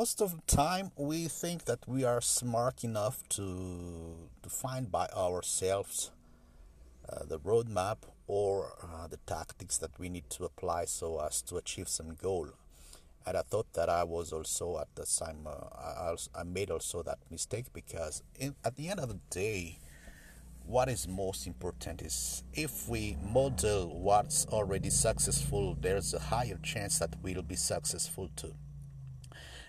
most of the time we think that we are smart enough to to find by ourselves uh, the roadmap or uh, the tactics that we need to apply so as to achieve some goal. And I thought that I was also at the time uh, I, I made also that mistake because in, at the end of the day what is most important is if we model what's already successful there's a higher chance that we'll be successful too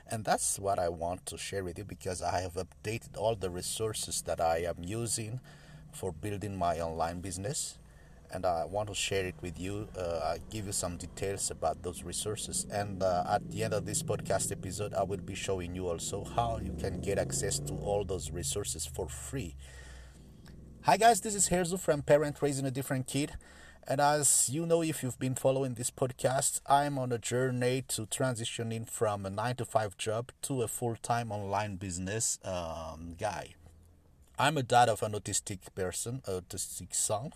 and that's what I want to share with you because I have updated all the resources that I am using for building my online business and I want to share it with you. Uh, I give you some details about those resources, and uh, at the end of this podcast episode, I will be showing you also how you can get access to all those resources for free. Hi guys, this is Herzu from Parent Raising a Different Kid. And as you know, if you've been following this podcast, I'm on a journey to transitioning from a 9 to 5 job to a full time online business um, guy. I'm a dad of an autistic person, autistic son,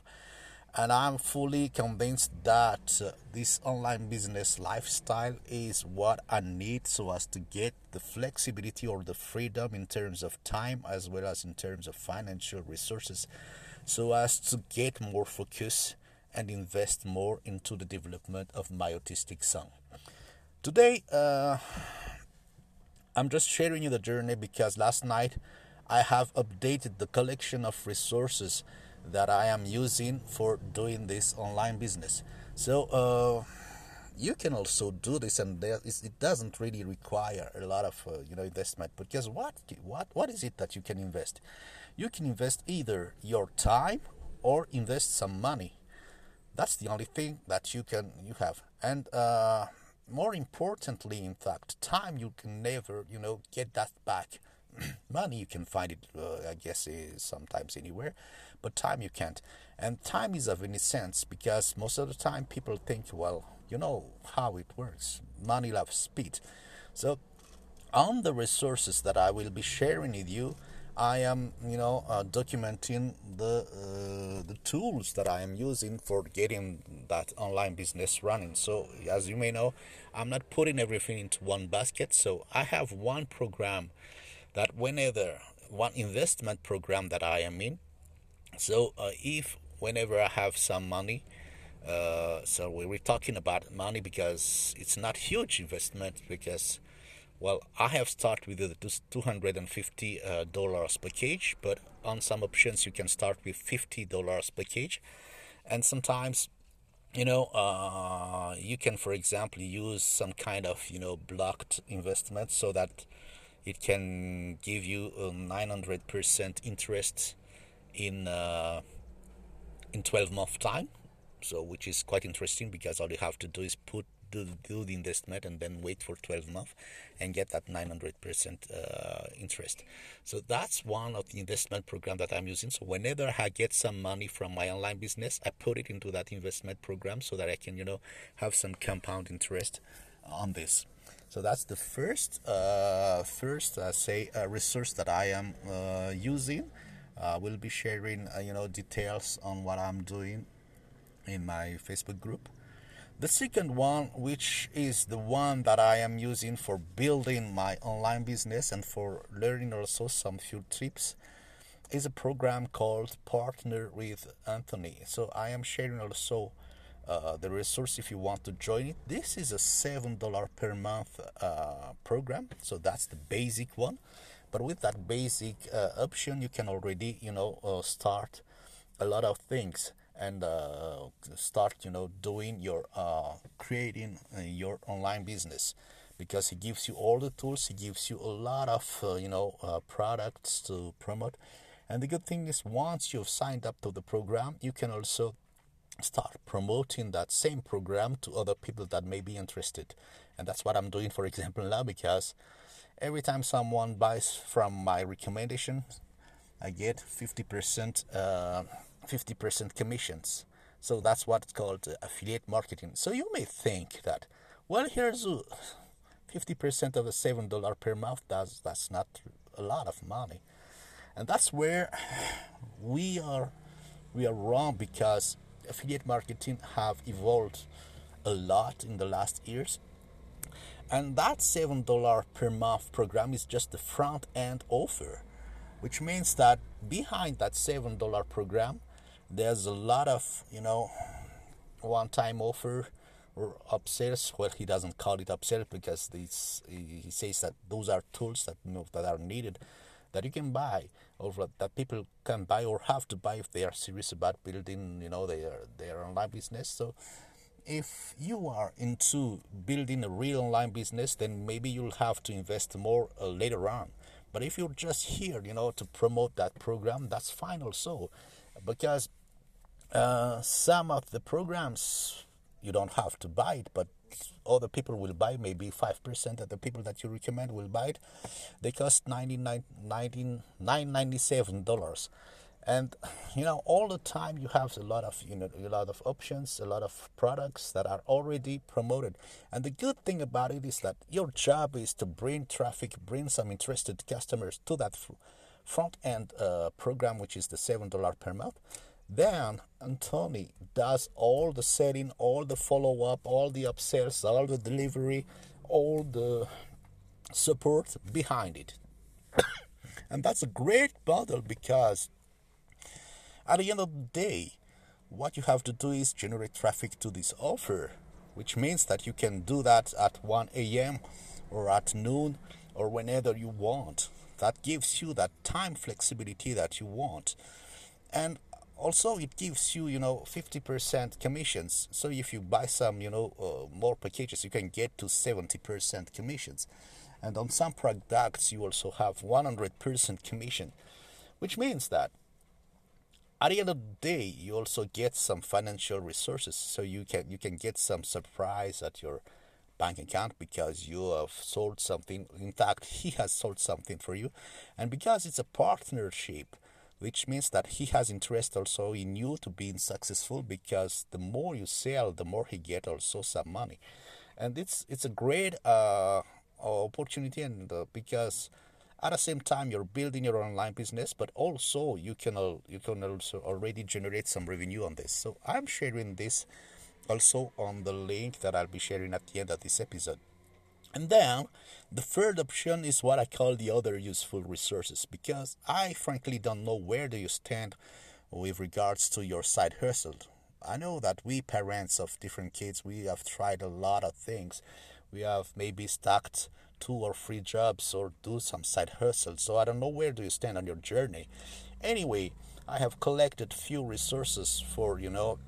and I'm fully convinced that uh, this online business lifestyle is what I need so as to get the flexibility or the freedom in terms of time as well as in terms of financial resources so as to get more focus and invest more into the development of my autistic son. Today, uh, I'm just sharing you the journey because last night I have updated the collection of resources that I am using for doing this online business. So uh, you can also do this, and there is, it doesn't really require a lot of uh, you know investment. Because what what what is it that you can invest? You can invest either your time or invest some money. That's the only thing that you can you have, and uh, more importantly, in fact, time you can never you know get that back. money you can find it, uh, I guess, sometimes anywhere but time you can't. And time is of any sense because most of the time people think, well, you know how it works. Money loves speed. So, on the resources that I will be sharing with you, I am, you know, uh, documenting the uh, the tools that I am using for getting that online business running. So, as you may know, I'm not putting everything into one basket. So, I have one program that whenever one investment program that I am in, so uh, if whenever I have some money, uh, so we're talking about money because it's not huge investment because well I have started with the 250 uh, dollars package but on some options you can start with 50 dollars package and sometimes you know uh, you can for example use some kind of you know blocked investment so that it can give you a 900% interest in uh, in 12 month time. So which is quite interesting because all you have to do is put do, do the investment and then wait for 12 months and get that 900% uh, interest. So that's one of the investment program that i'm using. So whenever i get some money from my online business i put it into that investment program so that i can you know have some compound interest on this. So that's the first uh, first uh, say uh, resource that i am uh, using. Uh, we'll be sharing uh, you know details on what I'm doing in my Facebook group. The second one, which is the one that I am using for building my online business and for learning also some few tips, is a program called Partner with Anthony. So I am sharing also uh, the resource if you want to join it. This is a seven dollar per month uh, program, so that's the basic one. But with that basic uh, option, you can already, you know, uh, start a lot of things and uh, start, you know, doing your uh, creating uh, your online business because he gives you all the tools. He gives you a lot of, uh, you know, products to promote. And the good thing is, once you've signed up to the program, you can also start promoting that same program to other people that may be interested. And that's what I'm doing, for example, now because every time someone buys from my recommendation, I get 50% uh, 50% commissions. So that's what's called uh, affiliate marketing. So you may think that, well, here's 50% of the $7 per month. That's, that's not a lot of money. And that's where we are we are wrong because affiliate marketing have evolved a lot in the last years And that $7 per month program is just the front end offer, which means that behind that $7 program, there's a lot of, you know, one time offer or upsells. Well, he doesn't call it upsell because this, he says that those are tools that, you know, that are needed that you can buy or that people can buy or have to buy if they are serious about building, you know, their, their online business. So if you are into building a real online business, then maybe you'll have to invest more uh, later on. But if you're just here, you know, to promote that program, that's fine also, because uh, some of the programs you don't have to buy it, but other people will buy. Maybe five percent of the people that you recommend will buy it. They cost ninety nine ninety seven dollars and you know all the time you have a lot of you know a lot of options a lot of products that are already promoted and the good thing about it is that your job is to bring traffic bring some interested customers to that front end uh, program which is the seven dollar per month then Anthony does all the setting all the follow-up all the upsells all the delivery all the support behind it and that's a great model because at the end of the day, what you have to do is generate traffic to this offer, which means that you can do that at 1 a.m. or at noon or whenever you want. That gives you that time flexibility that you want. And also it gives you you know 50% commissions. So if you buy some you know uh, more packages you can get to 70% commissions. And on some products you also have 100% commission which means that at the end of the day you also get some financial resources. So you can you can get some surprise at your bank account because you have sold something. In fact he has sold something for you. And because it's a partnership which means that he has interest also in you to being successful because the more you sell the more he get also some money and it's it's a great uh, opportunity and uh, because at the same time, you're building your online business, but also you can you can also already generate some revenue on this. So I'm sharing this also on the link that I'll be sharing at the end of this episode. And then the third option is what I call the other useful resources because I frankly don't know where do you stand with regards to your side hustle. I know that we parents of different kids we have tried a lot of things. We have maybe stacked two or three jobs or do some side hustle. So I don't know where do you stand on your journey. Anyway, I have collected few resources for, you know,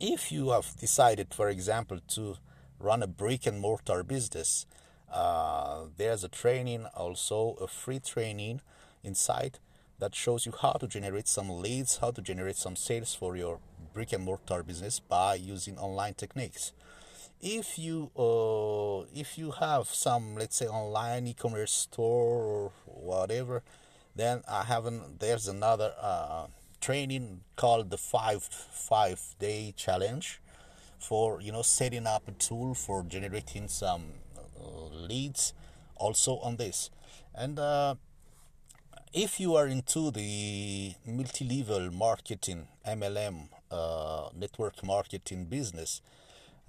if you have decided, for example, to run a brick and mortar business, uh, there's a training, also a free training inside that shows you how to generate some leads, how to generate some sales for your brick and mortar business by using online techniques. If you uh, if you have some let's say online e-commerce store or whatever then i haven't there's another uh, training called the five five day challenge for you know setting up a tool for generating some uh, leads also on this and uh, if you are into the multi-level marketing mlm uh, network marketing business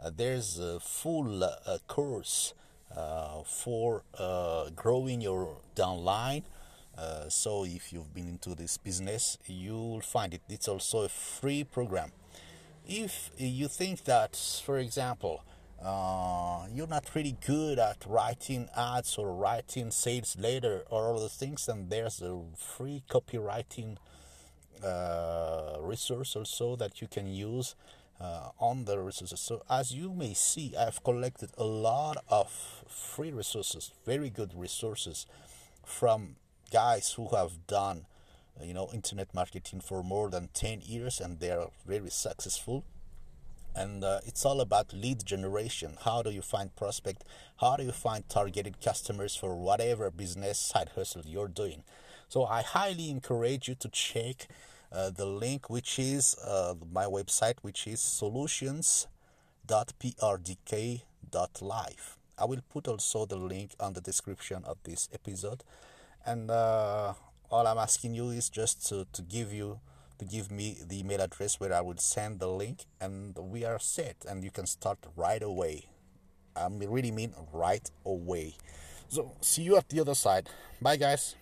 uh, there's a full uh, course uh, for growing your downline. so if you've been into this business, you'll find it. It's also a free program. If you think that, for example, uh, you're not really good at writing ads or writing sales letter or other things, then there's a free copywriting uh, resource also that you can use uh, on the resources. So as you may see, I've collected a lot of free resources, very good resources from guys who have done, you know, internet marketing for more than 10 years and they're very successful. And uh, it's all about lead generation. How do you find prospect? How do you find targeted customers for whatever business side hustle you're doing? So I highly encourage you to check uh, the link which is uh, my website which is solutions.prdk.live i will put also the link on the description of this episode and uh, all i'm asking you is just to, to give you to give me the email address where i will send the link and we are set and you can start right away I really mean right away. So see you at the other side. Bye, guys.